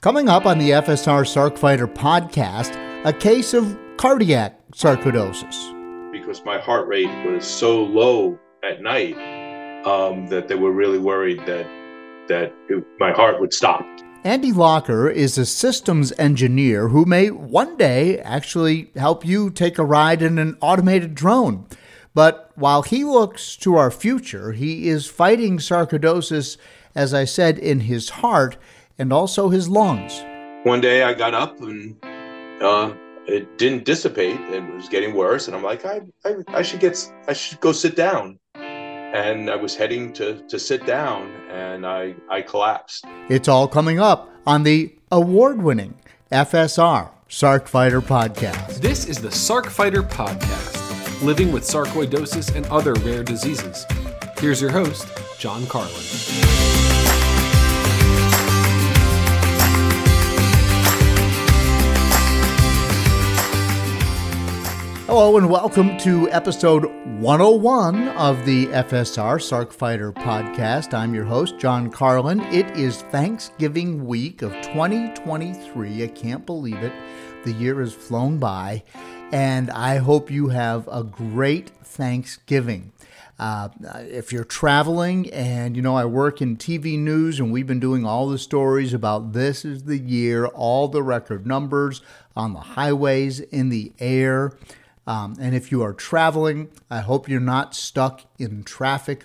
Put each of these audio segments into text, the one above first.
Coming up on the FSR Sarcfighter podcast, a case of cardiac sarcoidosis. Because my heart rate was so low at night um, that they were really worried that that it, my heart would stop. Andy Lacher is a systems engineer who may one day actually help you take a ride in an automated drone. But while he looks to our future, he is fighting sarcoidosis, as I said, in his heart and also his lungs. One day I got up and uh, it didn't dissipate. It was getting worse, and I'm like, I, I, I should get, I should go sit down. And I was heading to, to sit down, and I, I collapsed. It's all coming up on the award-winning FSR Sarc Fighter podcast. This is the Sarc Fighter podcast, living with sarcoidosis and other rare diseases. Here's your host, John Carlin. Hello and welcome to episode 101 of the FSR Sarc Fighter podcast. I'm your host, John Carlin. It is Thanksgiving week of 2023. I can't believe it. The year has flown by, and I hope you have a great Thanksgiving. Uh, if you're traveling, and you know, I work in TV news, and we've been doing all the stories about this is the year, all the record numbers on the highways, in the air. Um, and if you are traveling, I hope you're not stuck in traffic.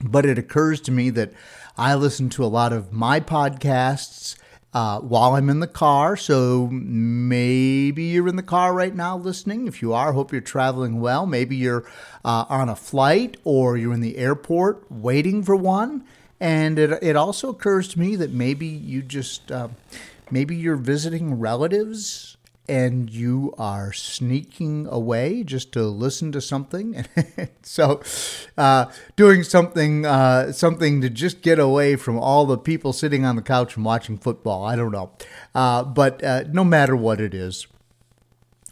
But it occurs to me that I listen to a lot of my podcasts uh, while I'm in the car. So maybe you're in the car right now listening. If you are, hope you're traveling well. Maybe you're uh, on a flight or you're in the airport waiting for one. And it, it also occurs to me that maybe you just, uh, maybe you're visiting relatives and you are sneaking away just to listen to something. so, uh, doing something, uh, something to just get away from all the people sitting on the couch and watching football. I don't know, uh, but uh, no matter what it is,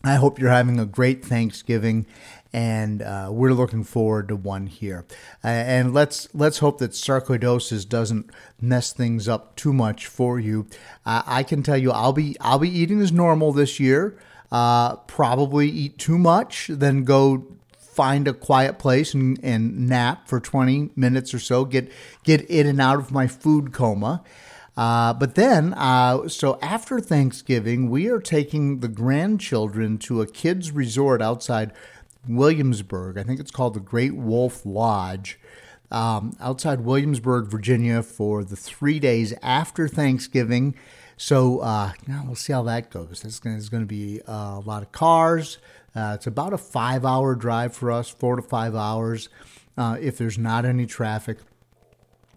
I hope you're having a great Thanksgiving and uh, we're looking forward to one here. Uh, and let's let's hope that sarcoidosis doesn't mess things up too much for you. I can tell you, I'll be I'll be eating as normal this year. Uh, probably eat too much, then go find a quiet place and, and nap for 20 minutes or so. Get get in and out of my food coma. Uh, but then, uh, so after Thanksgiving, we are taking the grandchildren to a kids' resort outside Williamsburg. I think it's called the Great Wolf Lodge. Um, outside Williamsburg, Virginia, for the three days after Thanksgiving. So uh, now we'll see how that goes. There's going to be a lot of cars. Uh, it's about a five hour drive for us, four to five hours, uh, if there's not any traffic.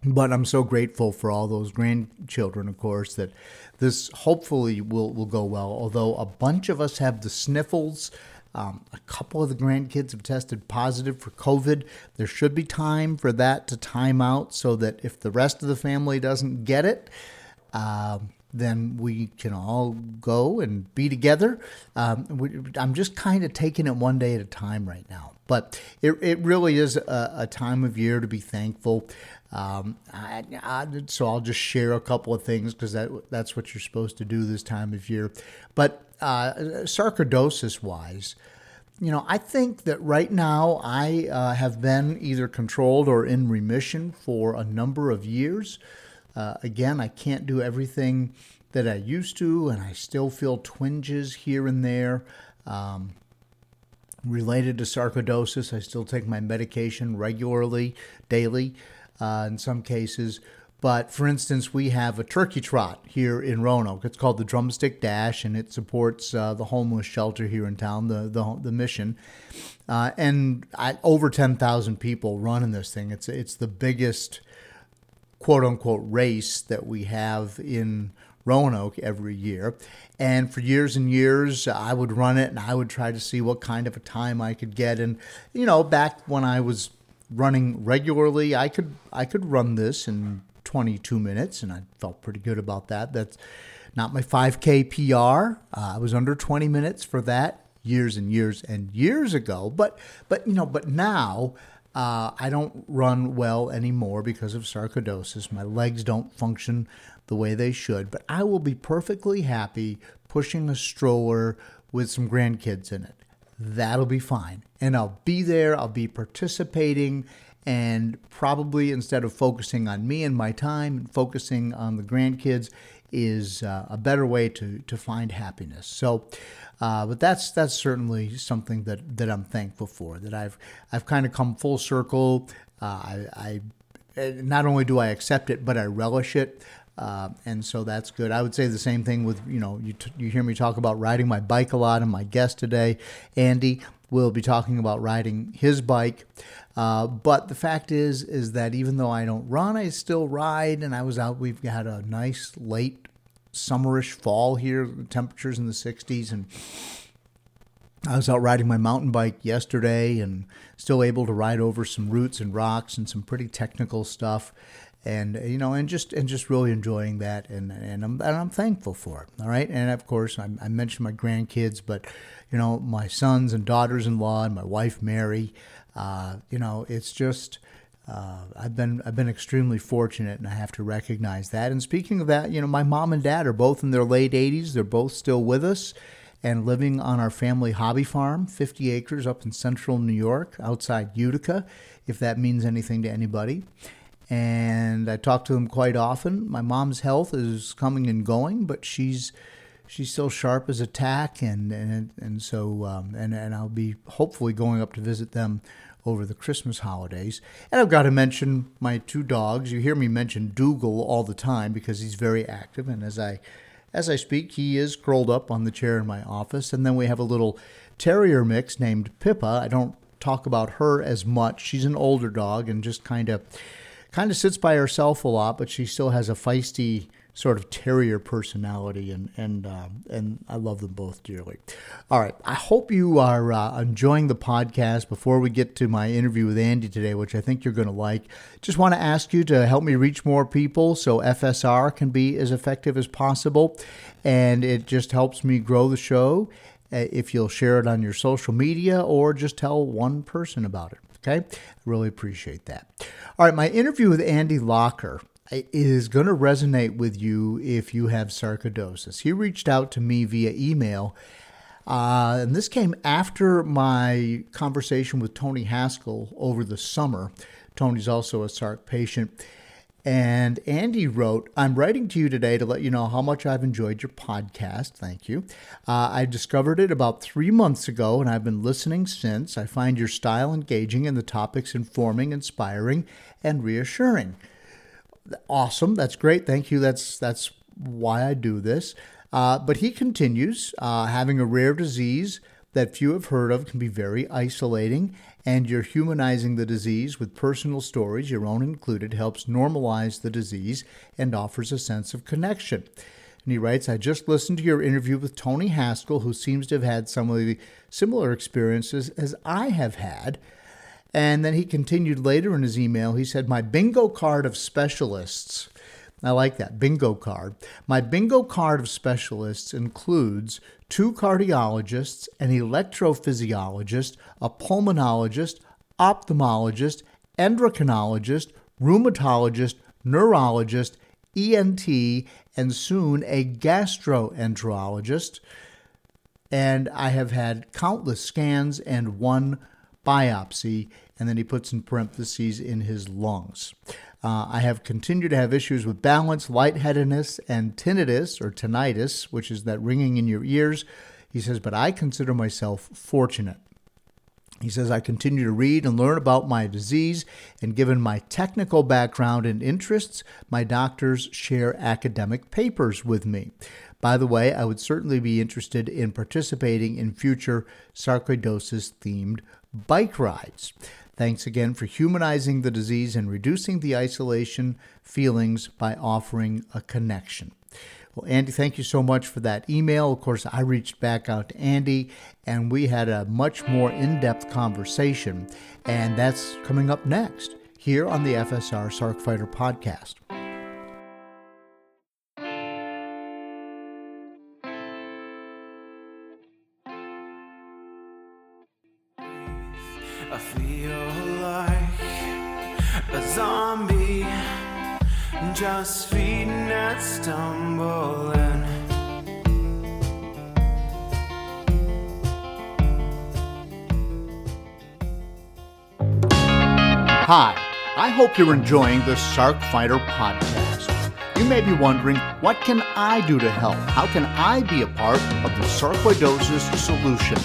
But I'm so grateful for all those grandchildren, of course, that this hopefully will, will go well. Although a bunch of us have the sniffles, um, a couple of the grandkids have tested positive for COVID. There should be time for that to time out so that if the rest of the family doesn't get it, uh, then we can all go and be together. Um, we, I'm just kind of taking it one day at a time right now. But it, it really is a, a time of year to be thankful. Um, I, I, so I'll just share a couple of things because that that's what you're supposed to do this time of year. But uh, sarcoidosis wise, you know, I think that right now I uh, have been either controlled or in remission for a number of years. Uh, again, I can't do everything that I used to, and I still feel twinges here and there. Um, related to sarcoidosis, I still take my medication regularly, daily, uh, in some cases. But for instance, we have a turkey trot here in Roanoke. It's called the Drumstick Dash, and it supports uh, the homeless shelter here in town, the the, the mission. Uh, and I, over ten thousand people run in this thing. It's it's the biggest quote unquote race that we have in Roanoke every year. And for years and years, I would run it, and I would try to see what kind of a time I could get. And you know, back when I was running regularly, I could I could run this and 22 minutes, and I felt pretty good about that. That's not my 5K PR. Uh, I was under 20 minutes for that years and years and years ago. But but you know, but now uh, I don't run well anymore because of sarcoidosis. My legs don't function the way they should, but I will be perfectly happy pushing a stroller with some grandkids in it. That'll be fine. And I'll be there, I'll be participating, and probably instead of focusing on me and my time and focusing on the grandkids is uh, a better way to to find happiness. So, uh, but that's that's certainly something that that I'm thankful for. That I've I've kind of come full circle. Uh, I, I not only do I accept it, but I relish it. Uh, and so that's good. I would say the same thing with you know you t- you hear me talk about riding my bike a lot, and my guest today, Andy, will be talking about riding his bike. Uh, but the fact is, is that even though I don't run, I still ride. And I was out. We've had a nice late summerish fall here. Temperatures in the 60s, and I was out riding my mountain bike yesterday, and still able to ride over some roots and rocks and some pretty technical stuff. And you know, and just and just really enjoying that, and and I'm and I'm thankful for it. All right, and of course, I, I mentioned my grandkids, but you know, my sons and daughters-in-law, and my wife Mary. Uh, you know, it's just uh, I've been I've been extremely fortunate, and I have to recognize that. And speaking of that, you know, my mom and dad are both in their late 80s. They're both still with us and living on our family hobby farm, 50 acres up in central New York, outside Utica, if that means anything to anybody. And I talk to them quite often. My mom's health is coming and going, but she's she's still sharp as a tack, and and and so um, and and I'll be hopefully going up to visit them over the Christmas holidays. And I've got to mention my two dogs. You hear me mention Dougal all the time because he's very active, and as I as I speak, he is curled up on the chair in my office. And then we have a little terrier mix named Pippa. I don't talk about her as much. She's an older dog and just kind of kind of sits by herself a lot, but she still has a feisty sort of terrier personality, and and uh, and I love them both dearly. All right, I hope you are uh, enjoying the podcast. Before we get to my interview with Andy today, which I think you're going to like, just want to ask you to help me reach more people so FSR can be as effective as possible, and it just helps me grow the show. Uh, if you'll share it on your social media or just tell one person about it. Okay, really appreciate that. All right, my interview with Andy Lacher is going to resonate with you if you have sarcoidosis. He reached out to me via email, uh, and this came after my conversation with Tony Haskell over the summer. Tony's also a SARC patient. And Andy wrote, I'm writing to you today to let you know how much I've enjoyed your podcast. Thank you. Uh, I discovered it about three months ago, and I've been listening since. I find your style engaging and the topics informing, inspiring, and reassuring awesome. That's great. Thank you. That's that's why I do this. Uh, but he continues uh, having a rare disease that few have heard of can be very isolating, and you're humanizing the disease with personal stories, your own included, helps normalize the disease and offers a sense of connection. And he writes, I just listened to your interview with Tony Haskell, who seems to have had some of the similar experiences as I have had. And then he continued later in his email. He said, My bingo card of specialists. I like that bingo card. My bingo card of specialists includes two cardiologists, an electrophysiologist, a pulmonologist, ophthalmologist, endocrinologist, rheumatologist, neurologist, ENT, and soon a gastroenterologist. And I have had countless scans and one biopsy, and then he puts in parentheses in his lungs. Uh, I have continued to have issues with balance, lightheadedness, and tinnitus or tinnitus, which is that ringing in your ears. He says, but I consider myself fortunate. He says, I continue to read and learn about my disease, and given my technical background and interests, my doctors share academic papers with me. By the way, I would certainly be interested in participating in future sarcoidosis themed bike rides. Thanks again for humanizing the disease and reducing the isolation feelings by offering a connection. Well, Andy, thank you so much for that email. Of course, I reached back out to Andy and we had a much more in depth conversation. And that's coming up next here on the FSR Sarc Fighter podcast. Just feeding and stumbling. Hi, I hope you're enjoying the Sarc Fighter podcast. You may be wondering, what can I do to help? How can I be a part of the sarcoidosis solution?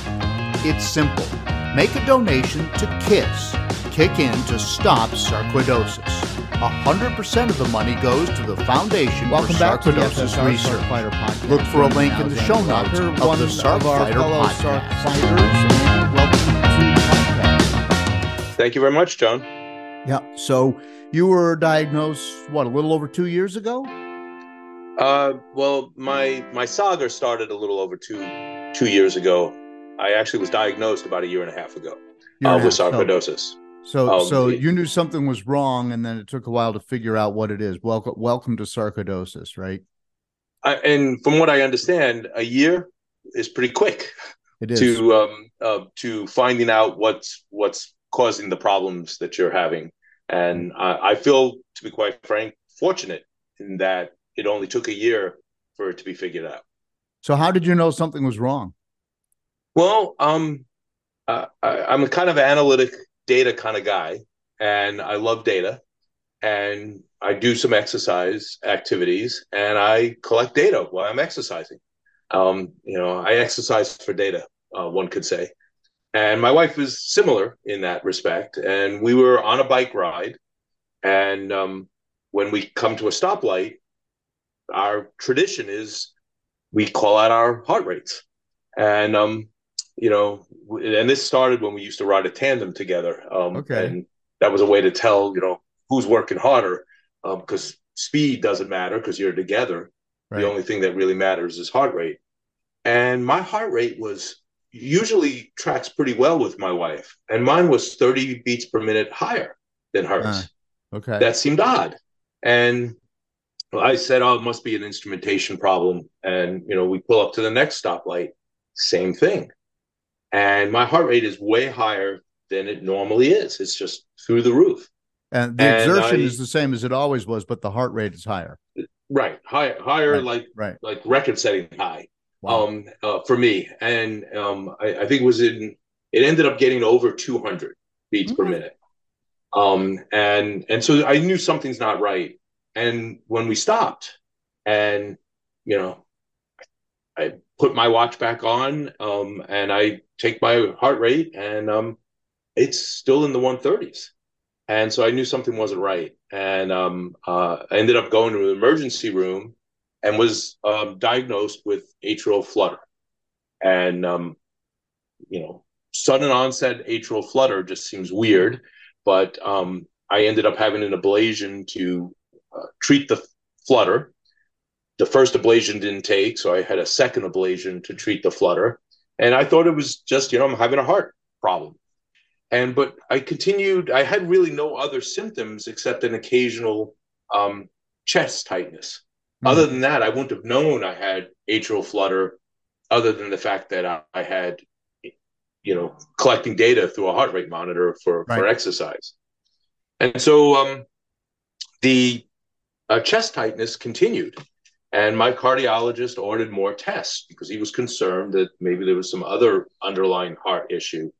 It's simple. Make a donation to KISS, Kick In to Stop Sarcoidosis. 100% of the money goes to the Foundation Welcome for back to the Sarcoidosis Research. Sarc Fighter podcast. Look for a link in the show notes of the Sarc of our Fighter podcast. Sarc fighters, and welcome to the podcast. Thank you very much, John. Yeah. So you were diagnosed, what, a little over two years ago? Uh, well, my my saga started a little over two two years ago. I actually was diagnosed about a year and a half ago uh, with half. So- sarcoidosis. So, Um, so you knew something was wrong, and then it took a while to figure out what it is. Welcome, welcome to sarcoidosis, right? I, and from what I understand, a year is pretty quick It is. to um, uh, to finding out what's what's causing the problems that you're having. And I, I feel, to be quite frank, fortunate in that it only took a year for it to be figured out. So, how did you know something was wrong? Well, um, uh, I, I'm a kind of analytic data kind of guy, and I love data, and I do some exercise activities, and I collect data while I'm exercising. Um, you know, I exercise for data, uh, one could say. And my wife is similar in that respect. And we were on a bike ride, and um, when we come to a stoplight, our tradition is we call out our heart rates, and um, you know, and this started when we used to ride a tandem together. Um, Okay. And that was a way to tell, you know, who's working harder because speed doesn't matter because you're together. Right. The only thing that really matters is heart rate. And my heart rate was usually tracks pretty well with my wife, and mine was 30 beats per minute higher than hers Ah, okay. that seemed odd. And I said, "Oh, it must be an instrumentation problem." And you know, we pull up to the next stoplight, same thing. And my heart rate is way higher than it normally is. It's just through the roof. and the and exertion I- is the same as it always was, but the heart rate is higher. Right, higher, higher, Right. like Right. like record-setting high. Wow. Um, uh, for me, and um, I, I think it was in. It ended up getting over 200 beats per minute. Um, and and so I knew something's not right. And when we stopped, and you know, I put my watch back on, um, and I take my heart rate, and um, it's still in the 130s. And so I knew something wasn't right. And um, uh, I ended up going to the emergency room and was um, diagnosed with atrial flutter. And, um, you know, sudden onset atrial flutter just seems weird, but um, I ended up having an ablation to uh, treat the flutter. The first ablation didn't take, so I had a second ablation to treat the flutter. And I thought it was just, you know, I'm having a heart problem. And but I continued, I had really no other symptoms except an occasional um, chest tightness. Hmm. Other than that, I wouldn't have known I had atrial flutter, other than the fact that I, I had, you know, collecting data through a heart rate monitor for for exercise. And so um, the uh, chest tightness continued, and my cardiologist ordered more tests because he was concerned that maybe there was some other underlying heart issue.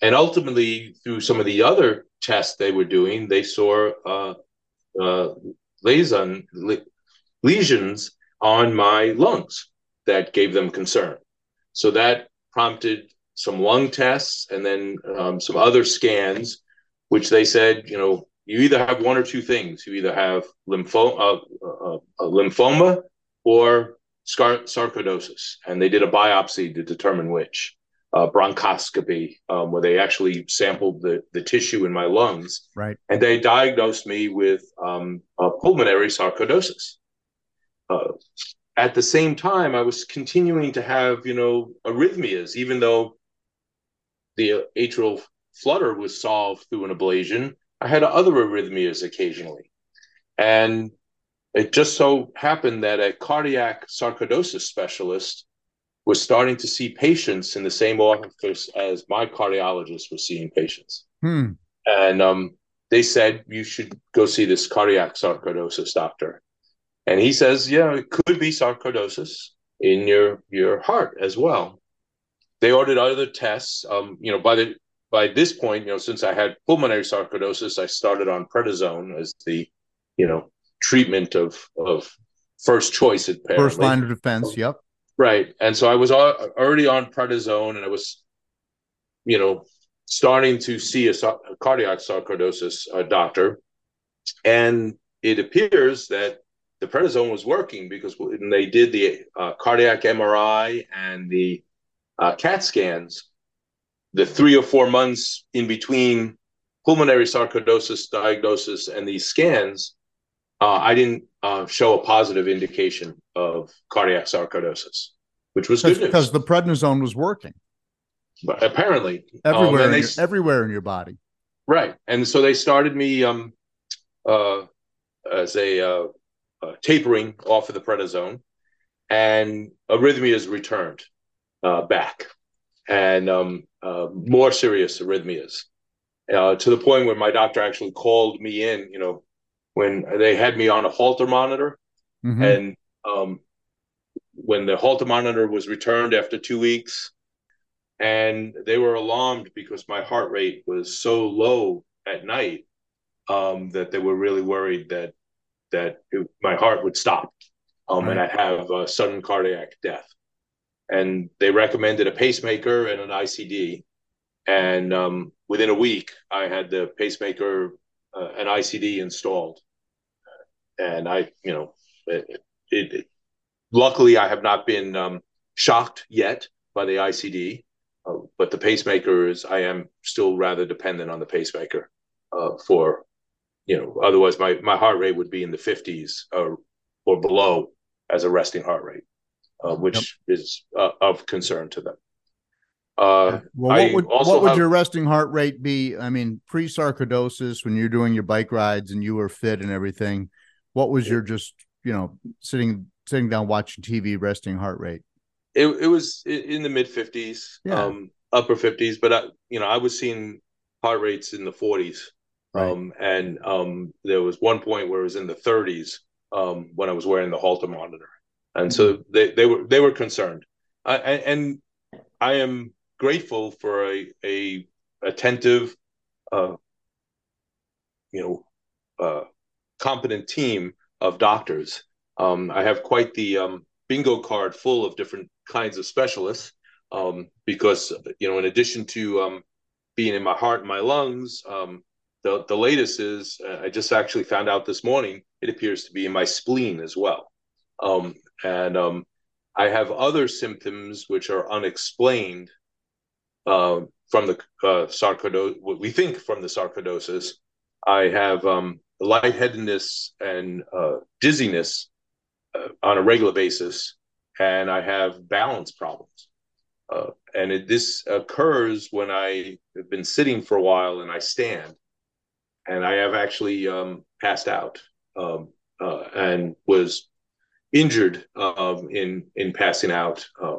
And ultimately, through some of the other tests they were doing, they saw uh, uh, lesion, le- lesions on my lungs that gave them concern. So that prompted some lung tests and then um, some other scans, which they said, you know, you either have one or two things. You either have lymphoma, uh, uh, uh, lymphoma or scar- sarcoidosis. And they did a biopsy to determine which. Uh, bronchoscopy, um, where they actually sampled the, the tissue in my lungs Right. and they diagnosed me with um, pulmonary sarcoidosis. Uh, at the same time, I was continuing to have, you know, arrhythmias, even though the atrial flutter was solved through an ablation. I had other arrhythmias occasionally, and it just so happened that a cardiac sarcoidosis specialist was starting to see patients in the same office as my cardiologist was seeing patients Hmm. and um, they said you should go see this cardiac sarcoidosis doctor. And he says, yeah, it could be sarcoidosis in your your heart as well. They ordered other tests. Um, you know, by the by this point, you know, since I had pulmonary sarcoidosis, I started on prednisone as the, you know, treatment of of first choice apparently. First line of defense. Yep. Right. And so I was already on prednisone and I was, you know, starting to see a, a cardiac sarcoidosis uh, doctor. And it appears that the prednisone was working because when they did the uh, cardiac MRI and the uh, CAT scans, the three or four months in between pulmonary sarcoidosis diagnosis and these scans, uh, I didn't uh, show a positive indication of cardiac sarcoidosis, which was good news. Because the prednisone was working But apparently, Um, everywhere, and in they- your, everywhere in your body. right, and so they started me um, uh, as a uh, uh, tapering off of the prednisone, and arrhythmias returned uh, back, and um, uh, more serious arrhythmias, uh, to the point where my doctor actually called me in. You know, when they had me on a Holter monitor, Mhm. and um, when the Holter monitor was returned after two weeks, and they were alarmed because my heart rate was so low at night um, that they were really worried that that it, my heart would stop um, and I'd have a sudden cardiac death. And they recommended a pacemaker and an ICD. And um, within a week, I had the pacemaker uh, and ICD installed. And I, you know, it, it, it- luckily I have not been um, shocked yet by the ICD, uh, but the pacemaker is I am still rather dependent on the pacemaker uh, for, you know, otherwise my my heart rate would be in the 50s or or below as a resting heart rate, uh, which is uh, of concern to them. Uh, Well, what would also what would have- your resting heart rate be? I mean, pre sarcoidosis, when you're doing your bike rides and you were fit and everything, what was your just you know sitting sitting down watching TV resting heart rate? it, it was in the mid 50s Yeah. um upper 50s but I, you know i was seeing heart rates in the 40s Right. um and um there was one point where it was in the 30s um when i was wearing the Holter monitor and so they, they were they were concerned. I, and, i am grateful for a a attentive uh you know uh competent team of doctors. Um i have quite the um bingo card full of different kinds of specialists um, because you know in addition to um, being in my heart and my lungs um, the, the latest is uh, i just actually found out this morning it appears to be in my spleen as well. Um, and um, i have other symptoms which are unexplained uh, from the uh, sarcoidosis what we think from the sarcoidosis i have um, lightheadedness and uh, dizziness uh, on a regular basis, and I have balance problems. Uh, and it, this occurs when I have been sitting for a while and I stand, and I have actually um, passed out um, uh, and was injured um, in in passing out uh, uh,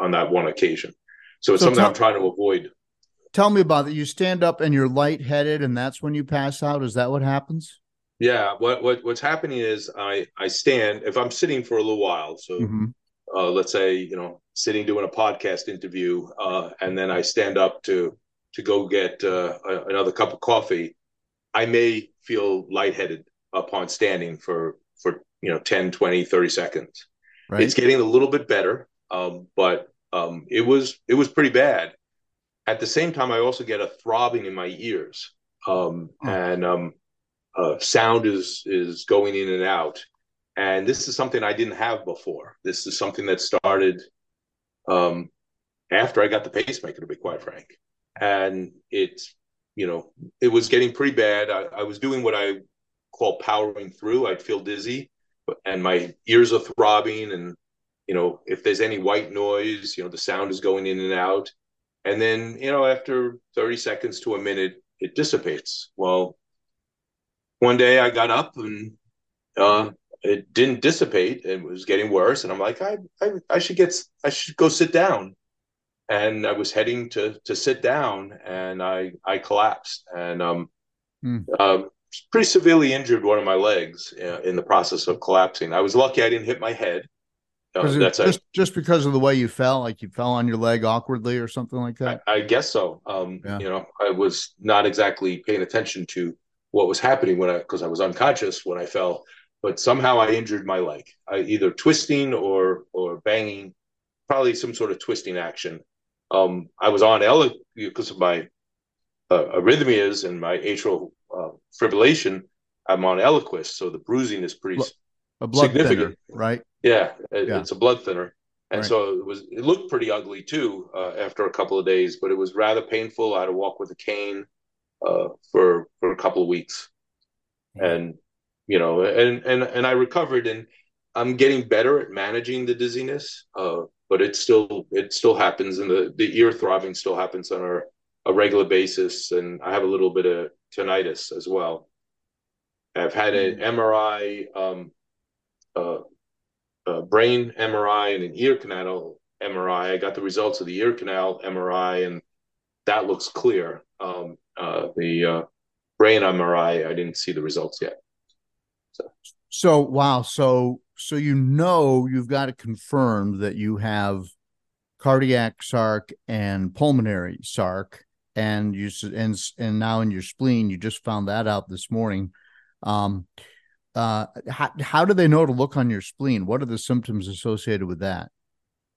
on that one occasion. So it's So something tell- I'm trying to avoid. Tell me about it. You stand up and you're lightheaded, and that's when you pass out. Is that what happens? Yeah, what what what's happening is I I stand if I'm sitting for a little while. So Mhm. uh, let's say you know sitting doing a podcast interview uh, and then i stand up to to go get uh, a, another cup of coffee i may feel lightheaded upon standing for for you know 10 20 30 seconds Right. it's getting a little bit better um, but um, it was it was pretty bad at the same time i also get a throbbing in my ears um, Oh. and um, uh, sound is is going in and out and this is something I didn't have before. This is something that started um, after I got the pacemaker, to be quite frank. And it's, you know, it was getting pretty bad. I, I was doing what I call powering through. I'd feel dizzy, and my ears are throbbing. And, you know, if there's any white noise, you know, the sound is going in and out. And then, you know, after 30 seconds to a minute, it dissipates. Well, one day I got up and uh, it didn't dissipate. It was getting worse, and I'm like, I, I, I should get, I should go sit down. And I was heading to to sit down, and I I collapsed, and um, Hmm. Um, pretty severely injured one of my legs uh, in the process of collapsing. I was lucky I didn't hit my head. Uh, that's a, just just because of the way you fell, like you fell on your leg awkwardly or something like I, that? I guess so. Um, Yeah. You know, I was not exactly paying attention to what was happening when I because I was unconscious when I fell, but somehow I injured my leg. I either twisting or or banging, probably some sort of twisting action. Um, I was on L because of my uh, arrhythmias and my atrial uh, fibrillation. I'm on Eliquis, so the bruising is pretty. A blood thinner, significant. right? Yeah, it, Yeah. it's a blood thinner, and Right. so it was. It looked pretty ugly too uh, after a couple of days, but it was rather painful. I had to walk with a cane uh, for for a couple of weeks, and you know, and and and I recovered, and I'm getting better at managing the dizziness. Uh, but it still it still happens, and the the ear throbbing still happens on a, a regular basis, and I have a little bit of tinnitus as well. I've had an MRI, um, uh, uh, brain MRI, and an ear canal MRI. I got the results of the ear canal MRI, and that looks clear. Um, uh, the uh, brain MRI, I didn't see the results yet. So wow, so so you know you've got to confirm that you have cardiac sarc and pulmonary sarc, and you and and now in your spleen, you just found that out this morning. Um, uh, how how do they know to look on your spleen? What are the symptoms associated with that?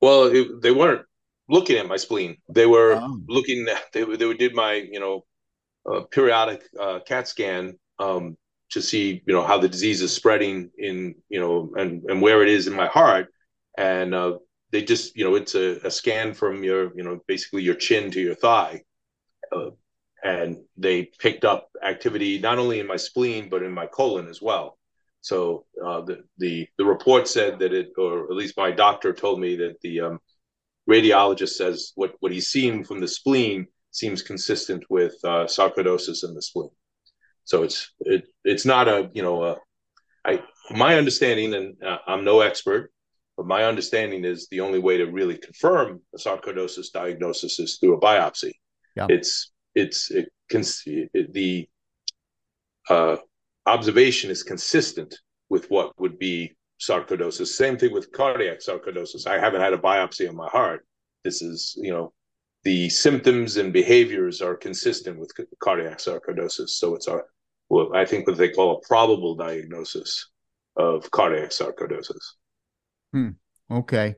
Well, it, they weren't looking at my spleen. They were Oh. looking. At, they they did my you know uh, periodic uh, CAT scan um, to see you know how the disease is spreading in you know and and where it is in my heart, and uh, they just you know it's a, a scan from your you know basically your chin to your thigh, and they picked up activity not only in my spleen but in my colon as well. So uh, the the the report said that it, or at least my doctor told me that the um, radiologist says what what he's seen from the spleen seems consistent with uh, sarcoidosis in the spleen. So it's it it's not a you know a, I my understanding and uh, I'm no expert, but my understanding is the only way to really confirm a sarcoidosis diagnosis is through a biopsy. Yeah. It's it's it, cons- it, the uh, observation is consistent with what would be sarcoidosis. Same thing with cardiac sarcoidosis. I haven't had a biopsy on my heart. This is, you know, the symptoms and behaviors are consistent with cardiac sarcoidosis. So it's our well, I think what they call a probable diagnosis of cardiac sarcoidosis. Hmm. Okay,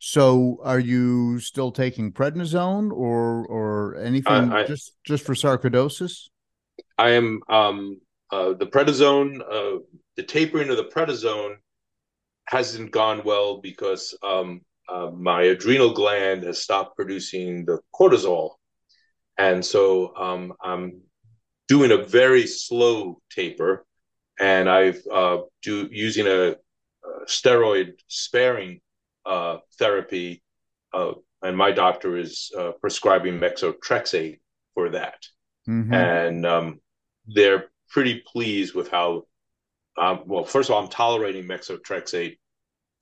so are you still taking prednisone or or anything I- just just for sarcoidosis? I am um, uh, the prednisone, uh, the tapering of the prednisone hasn't gone well because um, uh, my adrenal gland has stopped producing the cortisol, and so um, I'm doing a very slow taper, and I've uh, do using a, a steroid sparing uh, therapy, uh, and my doctor is uh, prescribing methotrexate for that Mhm. and um, they're pretty pleased with how. Um, well, first of all, I'm tolerating methotrexate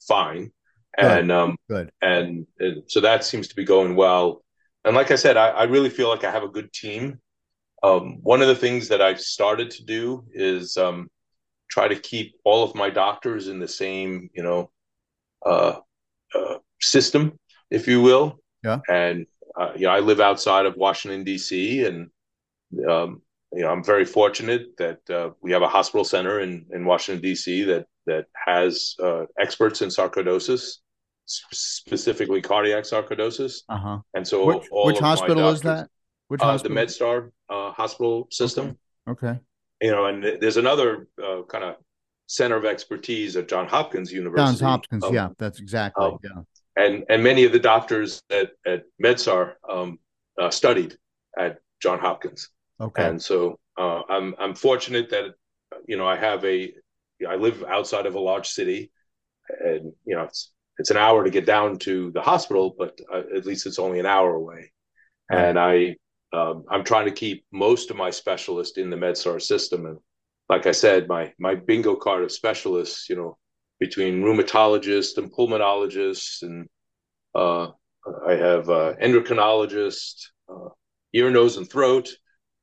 fine, and um, Good. and, and so that seems to be going well. And like I said, I, I really feel like I have a good team. Um, one of the things that I've started to do is um, try to keep all of my doctors in the same, you know, uh, uh, system, if you will. Yeah. And uh, you know, I live outside of Washington D.C. and um, you know, I'm very fortunate that uh, we have a hospital center in, in Washington D.C. that that has uh, experts in sarcoidosis, specifically cardiac sarcoidosis, Uh huh. and so Which which hospital is that? Which Uh, the? MedStar uh, hospital system. Okay. You know, and there's another uh, kind of center of expertise at John Hopkins University. Johns Hopkins. Um, yeah, that's exactly. um, yeah. and and many of the doctors at at MedStar um, uh, studied at John Hopkins. Okay. And so uh, I'm I'm fortunate that you know I have a I live outside of a large city, and you know it's it's an hour to get down to the hospital, but uh, at least it's only an hour away. And I um, I'm trying to keep most of my specialists in the MedStar system, and like I said, my my bingo card of specialists, you know, between rheumatologists and pulmonologists, and uh, I have uh, endocrinologist, uh, ear, nose, and throat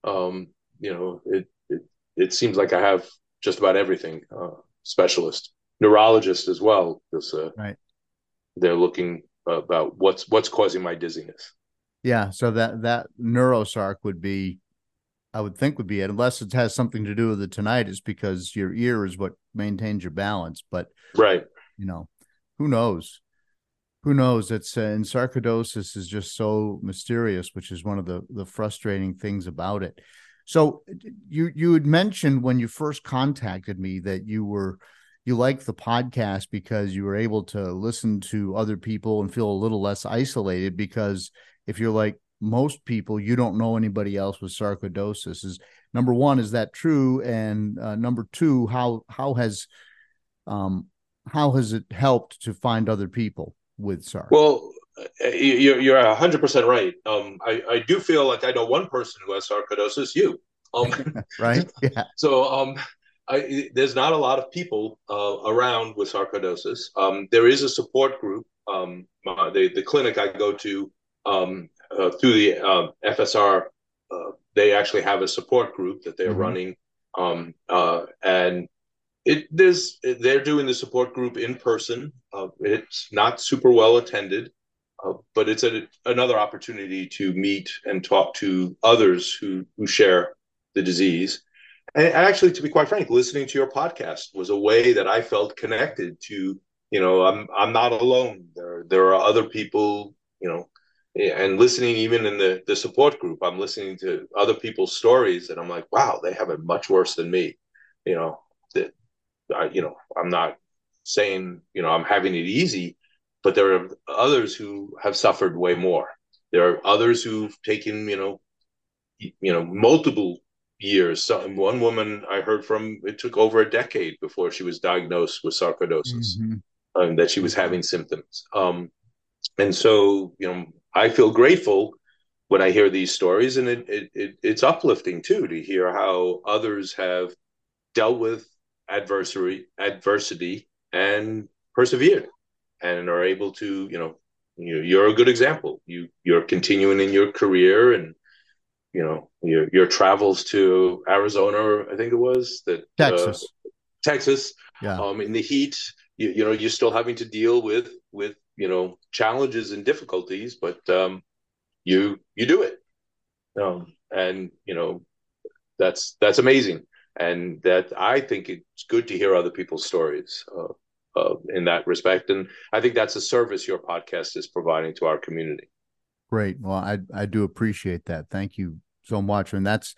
um, you know, it, it it seems like I have just about everything. Uh, specialist, neurologist as well, because uh, Right. they're looking about what's what's causing my dizziness. Yeah, so that that neurosarc would be, I would think would be it, unless it has something to do with the tinnitus because your ear is what maintains your balance. But Right. you know, who knows? Who knows? It's uh, and sarcoidosis is just so mysterious, which is one of the the frustrating things about it. So you you had mentioned when you first contacted me that you were you liked the podcast because you were able to listen to other people and feel a little less isolated because if you're like most people you don't know anybody else with sarcoidosis is number one is that true and uh, number two how how has um how has it helped to find other people with sarc Well, uh, you- you're you're hundred percent right. Um, I I do feel like I know one person who has sarcoidosis. You. Um, right yeah so um, I, there's not a lot of people uh, around with sarcoidosis. Um, there is a support group. Um, the the clinic I go to um, uh, through the uh, FSR, uh, they actually have a support group that they're Mhm. running, um, uh, and it there's they're doing the support group in person. Uh, it's not super well attended, uh, but it's a, another opportunity to meet and talk to others who who share the disease. And actually, to be quite frank, listening to your podcast was a way that I felt connected to. You know, I'm I'm not alone. There there are other people. You know, and listening even in the the support group, I'm listening to other people's stories, and I'm like, wow, they have it much worse than me. You know, that I, you know, I'm not saying you know I'm having it easy, but there are others who have suffered way more. There are others who've taken you know, you know, multiple years. So one woman I heard from, it took over a decade before she was diagnosed with sarcoidosis, Mhm. um, that she was having symptoms. Um, and so, you know, I feel grateful when I hear these stories, and it, it, it it's uplifting too to hear how others have dealt with adversary adversity and persevered and are able to, you know, you, you're a good example. You you're continuing in your career and you know your your travels to Arizona, I think it was that uh, texas Texas, yeah um, in the heat. You, you know, you're still having to deal with with you know challenges and difficulties, but um, you you do it, um, and you know that's that's amazing, and that I think it's good to hear other people's stories uh, uh, in that respect, and I think that's a service your podcast is providing to our community. Great. Well, I I do appreciate that. Thank you so much, and that's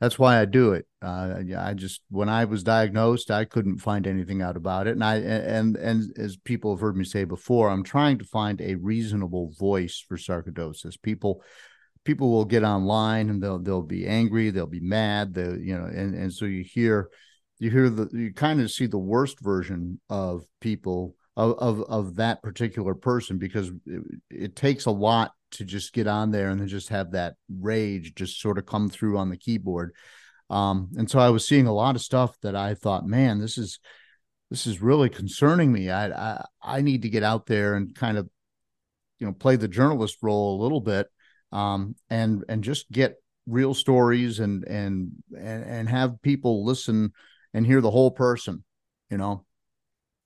that's why I do it. Uh, I just when I was diagnosed, I couldn't find anything out about it, and I and and as people have heard me say before, I'm trying to find a reasonable voice for sarcoidosis. People people will get online and they'll they'll be angry, they'll be mad, they you know, and and so you hear you hear the you kind of see the worst version of people of of, of that particular person because it, it takes a lot to just get on there and then just have that rage just sort of come through on the keyboard. Um and so i was seeing a lot of stuff that i thought man this is this is really concerning me. I i, I need to get out there and kind of you know play the journalist role a little bit um and and just get real stories and and and, and have people listen and hear the whole person you know?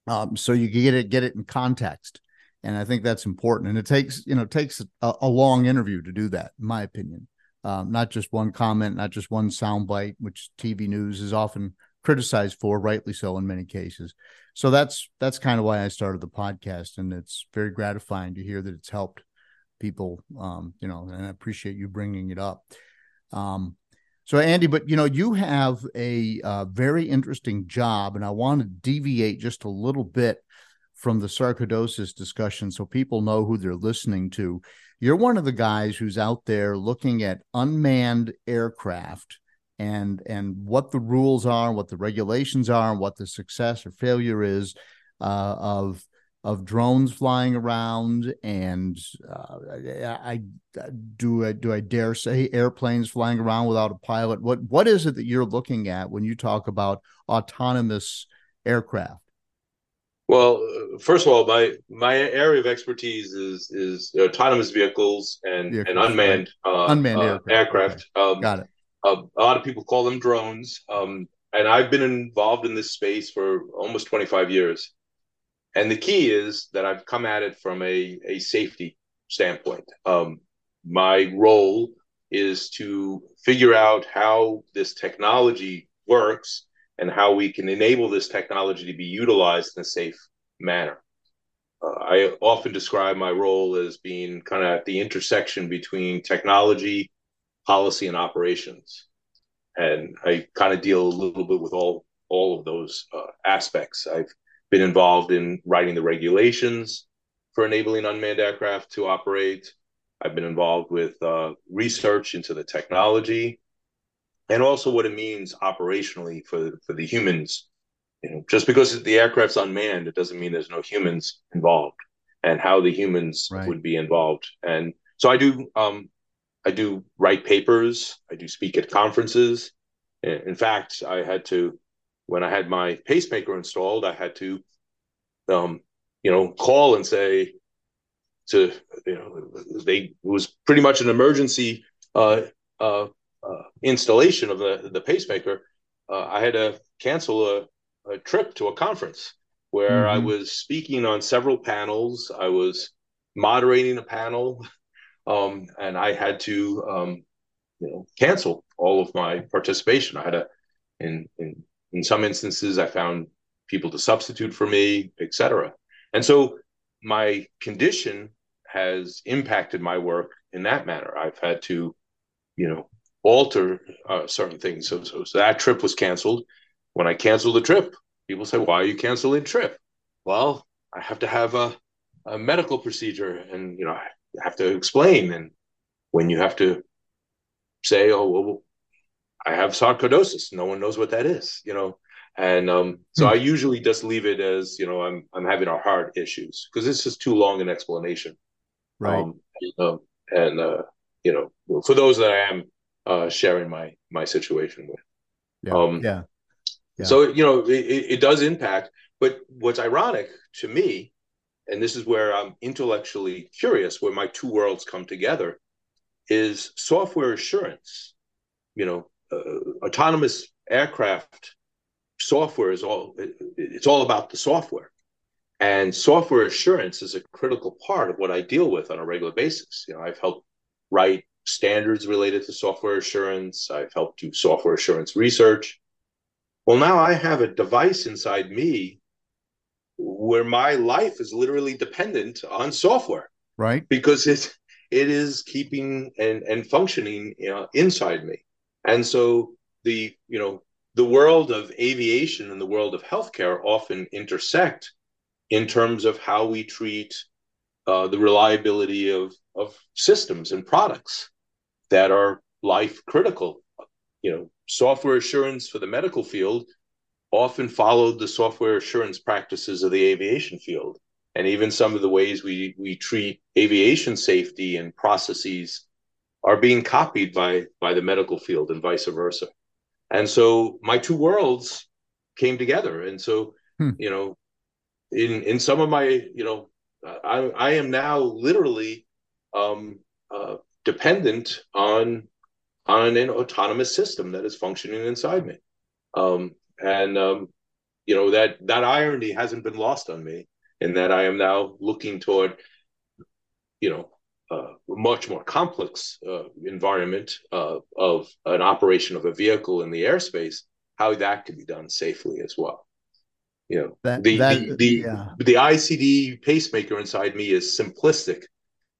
Um so you get it get it in context and i think that's important. And it takes you know takes a, a long interview to do that in my opinion. Um, not just one comment not just one soundbite which tv news is often criticized for rightly so in many cases. So that's that's kind of why i started the podcast. And it's very gratifying to hear that it's helped people um, you know and i appreciate you bringing it up. Um, so andy but you know you have a uh, very interesting job and i want to deviate just a little bit from the sarcoidosis discussion so people know who they're listening to. You're one of the guys who's out there looking at unmanned aircraft and and what the rules are what the regulations are and what the success or failure is uh, of of drones flying around and uh, I, I do I do I dare say airplanes flying around without a pilot? What what is it that you're looking at when you talk about autonomous aircraft Well, first of all, my my area of expertise is is autonomous vehicles and Vehicles, and unmanned uh, Unmanned uh, aircraft, aircraft. Um, got it Uh, a lot of people call them drones. Um, and I've been involved in this space for almost 25 years. And the key is that I've come at it from a, a safety standpoint. Um, my role is to figure out how this technology works and how we can enable this technology to be utilized in a safe manner. Uh, I often describe my role as being kind of at the intersection between technology, policy, and operations, and I kind of deal a little bit with all all of those uh, aspects. I've been involved in writing the regulations for enabling unmanned aircraft to operate. I've been involved with uh, research into the technology and also what it means operationally for for the humans. You know, just because the aircraft's unmanned, it doesn't mean there's no humans involved, and how the humans Right. would be involved. And so I do, um, I do write papers. I do speak at conferences. In fact, I had to when I had my pacemaker installed, I had to, um, you know, call and say to you know they it was pretty much an emergency uh, uh, uh, installation of the the pacemaker. Uh, I had to cancel a, a trip to a conference where I Mhm. was speaking on several panels. I was moderating a panel, um, and I had to um, you know cancel all of my participation. I had to in in in some instances I found people to substitute for me, etc. And so my condition has impacted my work in that manner. I've had to, you know, alter uh, certain things. So, so, so that trip was canceled. When I canceled the trip, people say, "Why are you canceling trip?" Well, I have to have a, a medical procedure, and you know, I have to explain. And when you have to say, "Oh, well, I have sarcoidosis," no one knows what that is, you know. And um, so Hmm. I usually just leave it as, you know, I'm I'm having a heart issues because it's just too long an explanation. Right. Um, um, and uh, you know, for those that I am uh, sharing my my situation with. yeah. um, yeah. Yeah. So you know, it, it does impact. But what's ironic to me, and this is where I'm intellectually curious, where my two worlds come together, is software assurance. You know, uh, autonomous aircraft software is all it, it's all about the software and software assurance is a critical part of what i deal with on a regular basis you know i've helped write standards related to software assurance. I've helped do software assurance research. Well now i have a device inside me where my life is literally dependent on software. Right. because it it is keeping and and functioning you know, inside me. And so the you know the world of aviation and the world of healthcare often intersect in terms of how we treat uh, the reliability of of systems and products that are life critical. You know software assurance for the medical field often followed the software assurance practices of the aviation field and even some of the ways we we treat aviation safety and processes are being copied by by the medical field and vice versa. And so my two worlds came together. And so Hmm. you know in in some of my you know i i am now literally um uh dependent on on an autonomous system that is functioning inside me um and um you know that that irony hasn't been lost on me in that i am now looking toward you know uh, much more complex uh, environment uh, of an operation of a vehicle in the airspace, how that could be done safely as well. You know, That- the, that- the the yeah. the ICD pacemaker inside me is simplistic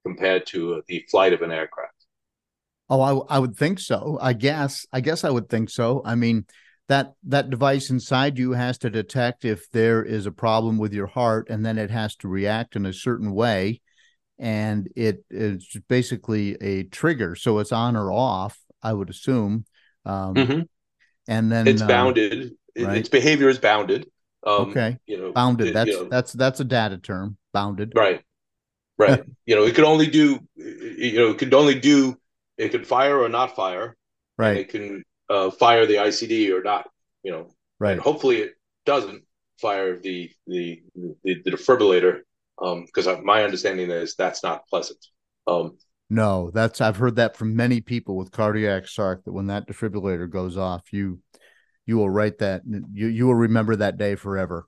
compared to uh, the flight of an aircraft. Oh, I, I would think so. I guess. I guess I would think so. I mean, that that device inside you has to detect if there is a problem with your heart, and then it has to react in a certain way, and it is basically a trigger. So it's on or off. I would assume. Um, Mhm. And then It's um, bounded. Right. Its behavior is bounded. Um, Okay, You know, bounded. it- That's you know, that's that's a data term. Bounded. Right. Right. you know, it could only do, you know, it could only do, it could fire or not fire. Right. it can uh, fire the ICD or not, you know. Right. And hopefully it doesn't fire the the the, the defibrillator, because my understanding is that's not pleasant. Um, No, that's I've heard that from many people with cardiac sarc that when that defibrillator goes off, you you will write that you you will remember that day forever.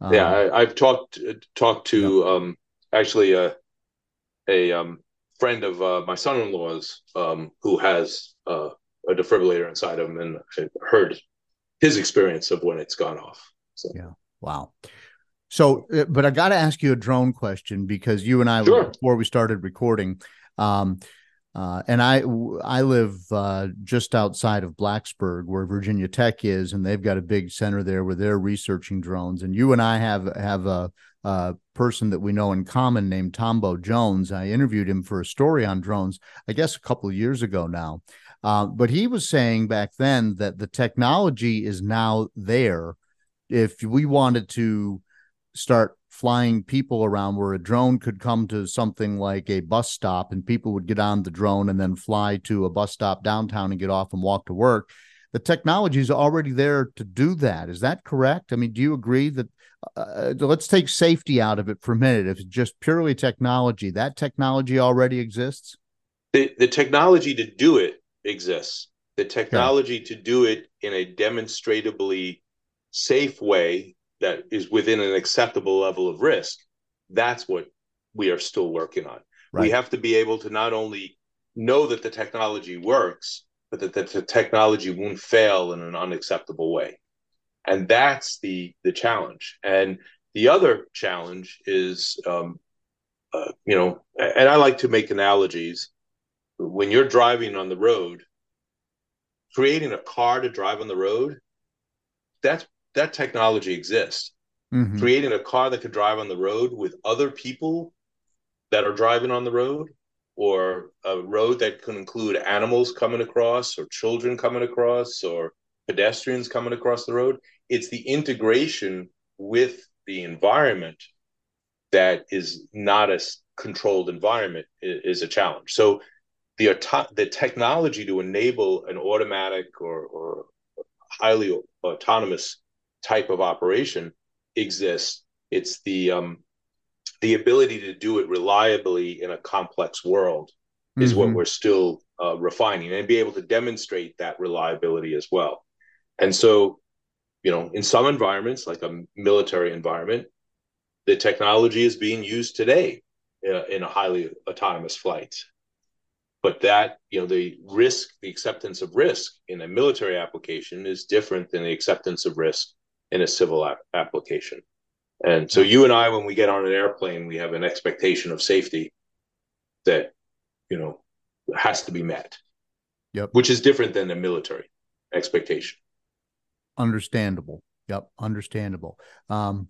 Um, yeah, I, I've talked talked to um, actually a a um, friend of uh, my son-in-law's um, who has uh, a defibrillator inside of him, and I heard his experience of when it's gone off. So Yeah. Wow. So, uh, but I got to ask you a drone question because you and I, Sure. before we started recording, um, uh, and I, I live uh, just outside of Blacksburg, where Virginia Tech is, and they've got a big center there where they're researching drones. And you and I have have a, a person that we know in common named Tombo Jones. I interviewed him for a story on drones, I guess, a couple of years ago now. Uh, but he was saying back then that the technology is now there. If we wanted to start flying people around where a drone could come to something like a bus stop and people would get on the drone and then fly to a bus stop downtown and get off and walk to work. The technology is already there to do that. Is that correct? I mean do you agree that uh, let's take safety out of it for a minute. If it's just purely technology that technology already exists? The the technology to do it exists. The technology to do it in a demonstrably safe way that is within an acceptable level of risk. That's what we are still working on. We have to be able to not only know that the technology works, but that the, the technology won't fail in an unacceptable way. And that's the the challenge. And the other challenge is, um, uh, you know, and I like to make analogies. When you're driving on the road, creating a car to drive on the road, that's that technology exists Mhm. creating a car that could drive on the road with other people that are driving on the road or a road that could include animals coming across or children coming across or pedestrians coming across the road it's the integration with the environment that is not a controlled environment is a challenge so the auto- the technology to enable an automatic or, or highly autonomous type of operation exists. It's the um, the ability to do it reliably in a complex world is what Mhm. we're still uh, refining, and be able to demonstrate that reliability as well. And so, you know, in some environments, like a military environment, the technology is being used today uh, in a highly autonomous flight. But that, you know, the risk, the acceptance of risk in a military application is different than the acceptance of risk in a civil a- application. And so you and I, when we get on an airplane, we have an expectation of safety that, you know, has to be met. Yep. Which is different than the military expectation. understandable yep understandable um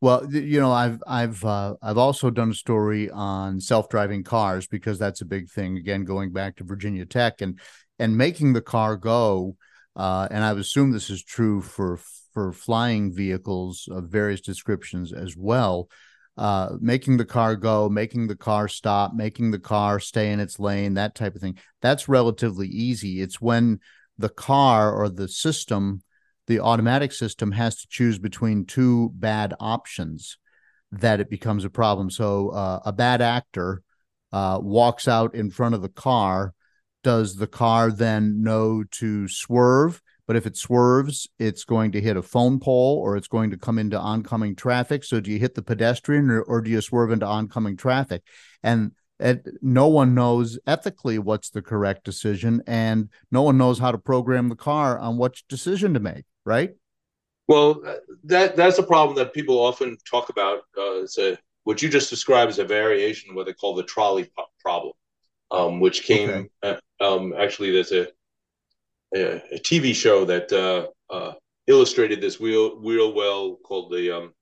well you know i've i've uh, i've also done a story on self-driving cars because that's a big thing again going back to virginia tech and and making the car go uh and I've assumed this is true for for flying vehicles of various descriptions as well uh making the car go making the car stop making the car stay in its lane that type of thing that's relatively easy it's when the car or the system the automatic system has to choose between two bad options that it becomes a problem. So uh, a bad actor uh, walks out in front of the car. Does the car then know to swerve? But if it swerves, it's going to hit a phone pole or it's going to come into oncoming traffic. So do you hit the pedestrian or, or do you swerve into oncoming traffic? And it, no one knows ethically what's the correct decision, and no one knows how to program the car on which decision to make. Right? Well, that that's a problem that people often talk about. Uh, it's a what you just described is a variation of what they call the trolley problem, um, which came uh, um, actually there's a, a a TV show that uh, uh, illustrated this real real well called the um,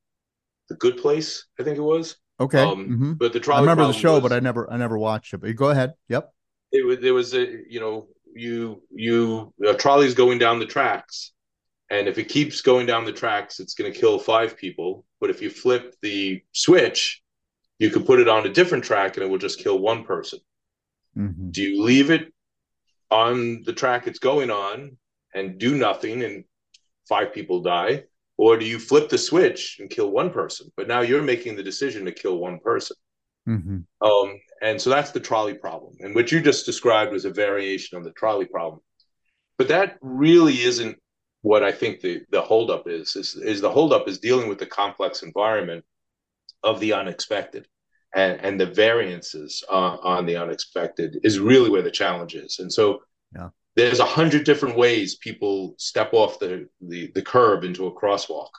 the Good Place, I think it was. Okay. Um, Mhm. But the trolley I remember the show, was- but I never I never watched it. But go ahead. Yep. it was there was a you know you you a trolley's going down the tracks and if it keeps going down the tracks it's going to kill five people but if you flip the switch you can put it on a different track and it will just kill one person Mhm. do you leave it on the track it's going on and do nothing and five people die or do you flip the switch and kill one person but now you're making the decision to kill one person hmm Um, and so that's the trolley problem. And what you just described was a variation on the trolley problem. But that really isn't what I think the, the holdup is, is. Is the holdup is dealing with the complex environment of the unexpected. And, and the variances uh, on the unexpected is really where the challenge is. And so Yeah. there's a hundred different ways people step off the, the, the curb into a crosswalk.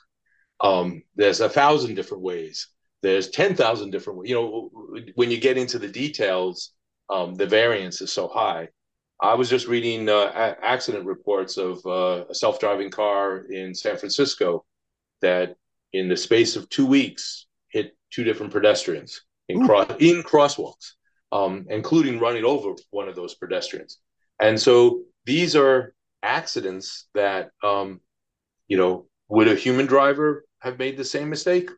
Um, there's a thousand different ways there's 10,000 different ways. you know when you get into the details um, the variance is so high i was just reading uh, a- accident reports of uh, a self-driving car in san francisco that in the space of two weeks hit two different pedestrians in, cross, in crosswalks um, including running over one of those pedestrians. And so these are accidents that um, you know would a human driver have made the same mistake?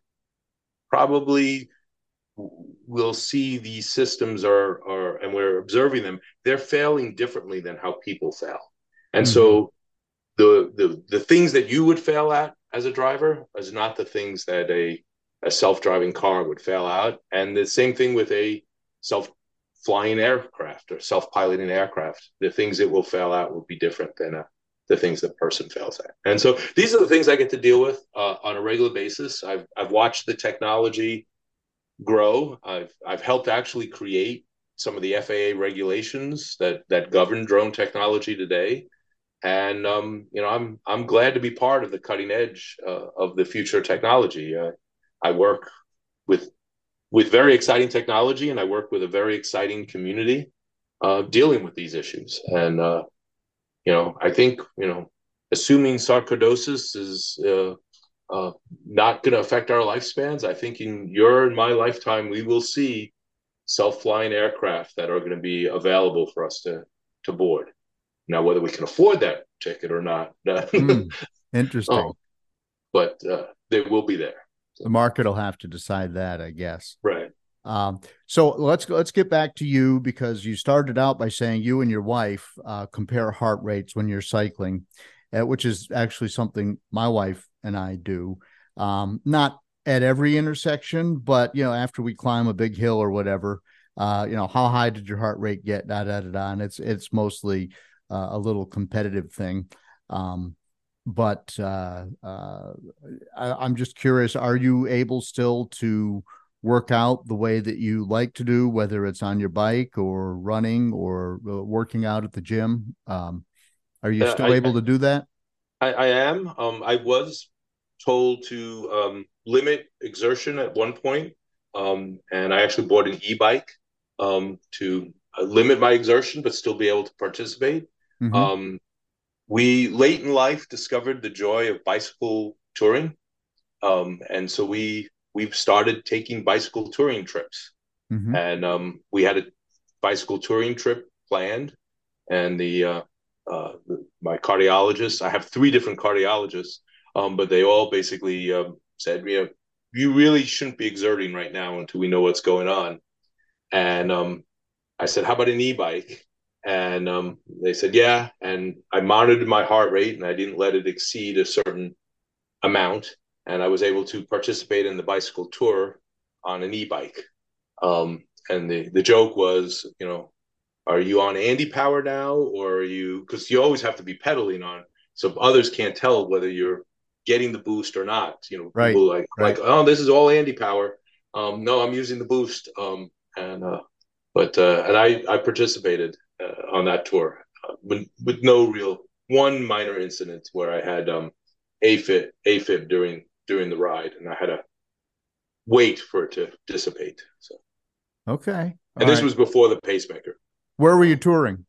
Probably we'll see these systems are are and we're observing them they're failing differently than how people fail and so the the the things that you would fail at as a driver is not the things that a a self-driving car would fail out. And the same thing with a self-flying aircraft or self-piloting aircraft. The things it will fail out will be different than a, the things the person fails at. And so these are the things i get to deal with uh, on a regular basis. I've i've watched the technology grow. I've i've helped actually create some of the faa regulations that that govern drone technology today. And um, you know i'm i'm glad to be part of the cutting edge uh, of the future technology. Uh, i work with with very exciting technology and i work with a very exciting community uh, dealing with these issues and uh, you know i think you know assuming sarcoidosis is uh, uh, not going to affect our lifespans i think in your and my lifetime we will see self-flying aircraft that are going to be available for us to to board now whether we can afford that ticket or not Hmm. Interesting. Oh, but uh, they will be there The market will have to decide that, I guess. right Um, so let's let's get back to you because you started out by saying you and your wife uh, compare heart rates when you're cycling, uh, which is actually something my wife and I do. Um, not at every intersection, but you know, after we climb a big hill or whatever, uh, you know, how high did your heart rate get? Da da da da. And it's it's mostly uh, a little competitive thing. Um, but uh, uh, I, I'm just curious: Are you able still to work out the way that you like to do, whether it's on your bike or running or uh, working out at the gym? Um, are you Yeah, still I- able to do that? I, I am. Um, I was told to um, limit exertion at one point, um, and I actually bought an e-bike um, to uh, limit my exertion but still be able to participate. Mhm. We late in life discovered the joy of bicycle touring, um, and so we we've started taking bicycle touring trips. Mhm. and um, we had a bicycle touring trip planned and the, uh, uh, the my cardiologist i have three different cardiologists um, but they all basically um, said you know you really shouldn't be exerting right now until we know what's going on and um, i said how about an e-bike and um, they said yeah and i monitored my heart rate and i didn't let it exceed a certain amount and i was able to participate in the bicycle tour on an e-bike um, and the, the joke was, you know, are you on Andy power now, or are you? Because you always have to be pedaling on, so others can't tell whether you're getting the boost or not. You know, Right, people like right. like, oh, this is all Andy power. Um, no, I'm using the boost. Um, and uh, but uh, and I I participated uh, on that tour uh, with with no real one minor incident where I had um AFib AFib during during the ride, and I had to wait for it to dissipate. So. Okay. And this right. was before the pacemaker. Where were you touring?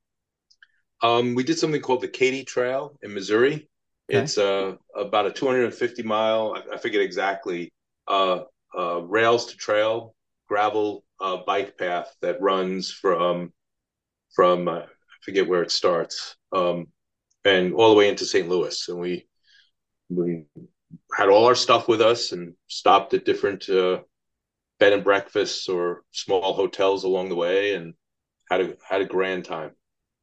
Um, we did something called the Katy Trail in Missouri. Okay. It's uh, about a 250 mile, I, I forget exactly, uh, uh, rails to trail gravel uh, bike path that runs from from uh, I forget where it starts, um, and all the way into St. Louis. And we we had all our stuff with us and stopped at different uh, bed and breakfasts or small hotels along the way, and had a had a grand time.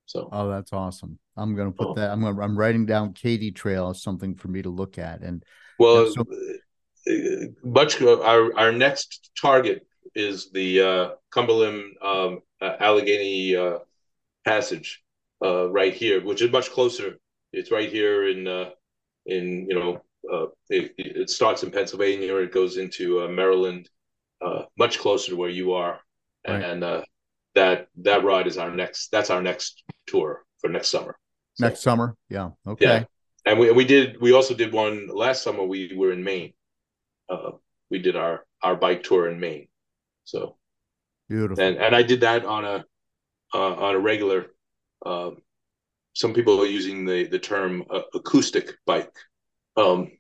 So Oh, that's awesome. I'm going to put Oh. that. I'm gonna, I'm writing down Katy Trail as something for me to look at. And well, Yeah, so- uh, much our our next target is the uh, Cumberland um, uh, Allegheny uh, Passage uh, right here, which is much closer. It's right here in uh, in you know uh, it, it starts in Pennsylvania, or it goes into uh, Maryland, uh, much closer to where you are, Right. and uh, that that ride is our next. That's our next tour for next summer. So, Next summer. Yeah. Okay. Yeah. and we we did we also did one last summer. We were in Maine. Uh, we did our our bike tour in Maine. So Beautiful. and and I did that on a uh, on a regular. Um, some people are using the the term uh, acoustic bike. Um,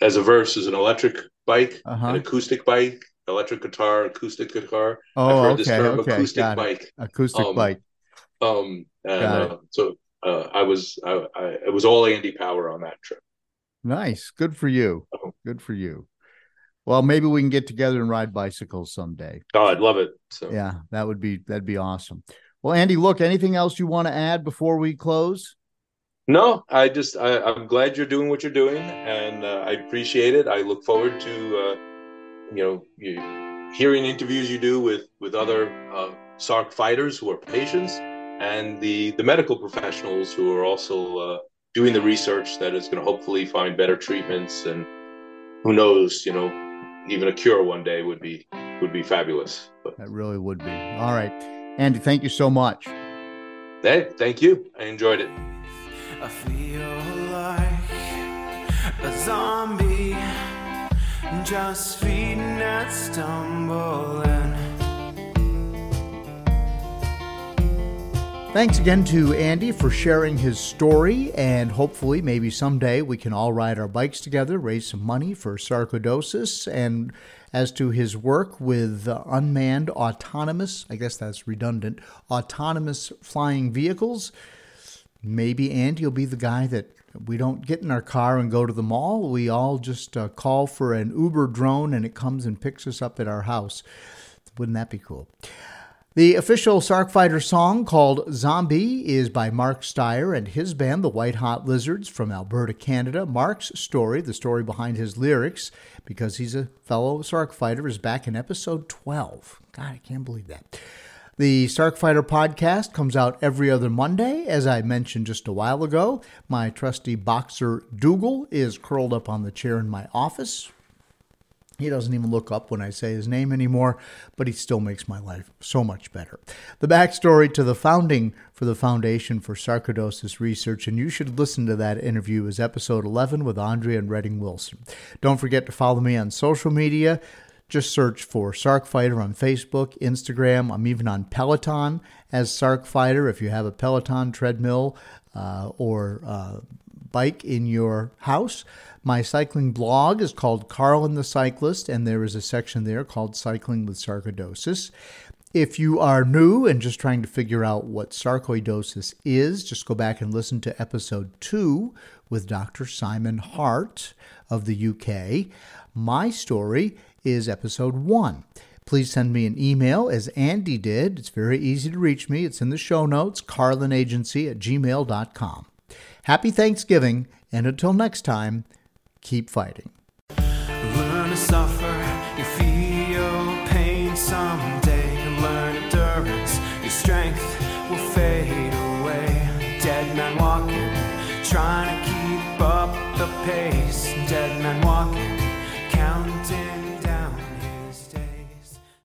as a verse is an electric bike, Uh-huh. an acoustic bike, electric guitar, acoustic guitar. oh, I've heard okay. this term Okay. acoustic Got it. bike. Acoustic Um, bike. Um, and it. uh, so uh, I was I, I it was all Andy Power on that trip. Nice. Good for you. Oh. Good for you. Well, maybe we can get together and ride bicycles someday. Oh, I'd love it. So Yeah, that would be that'd be awesome. Well, Andy, look, anything else you want to add before we close? no, I just I, I'm glad you're doing what you're doing, and uh, I appreciate it. I look forward to uh, you know you, hearing interviews you do with with other uh, SARC fighters who are patients, and the the medical professionals who are also uh, doing the research that is going to hopefully find better treatments, and who knows, you know, even a cure one day would be would be fabulous. But That really would be. All right. Andy, thank you so much. hey, thank you. I enjoyed it. I feel like a zombie, just feeding and stumbling. Thanks again to Andy for sharing his story, and hopefully, maybe someday we can all ride our bikes together, raise some money for sarcoidosis. And as to his work with unmanned autonomous, I guess that's redundant, autonomous flying vehicles, maybe Andy will be the guy that we don't get in our car and go to the mall. We all just uh, call for an Uber drone and it comes and picks us up at our house. Wouldn't that be cool? The official Sarc Fighter song called Zombie is by Mark Steier and his band, the White Hot Lizards from Alberta, Canada. Mark's story, the story behind his lyrics, because he's a fellow Sarc Fighter, is back in episode 12. God, I can't believe that. The Sarc Fighter podcast comes out every other Monday. As I mentioned just a while ago, my trusty boxer Dougal is curled up on the chair in my office. He doesn't even look up when I say his name anymore, but he still makes my life so much better. The backstory to the founding for the Foundation for Sarcoidosis Research, and you should listen to that interview, is episode 11 with Andrea and Redding Wilson. Don't forget to follow me on social media. Just search for Sarc Fighter on Facebook, Instagram. I'm even on Peloton as Sarc Fighter. If you have a Peloton treadmill uh, or uh, bike in your house. My cycling blog is called Carlin the Cyclist, and there is a section there called Cycling with Sarcoidosis. If you are new and just trying to figure out what sarcoidosis is, just go back and listen to episode two with Dr. Simon Hart of the UK. My story is episode one. Please send me an email as Andy did. It's very easy to reach me. It's in the show notes, carlinagency at gmail.com. Happy Thanksgiving, and until next time, keep fighting.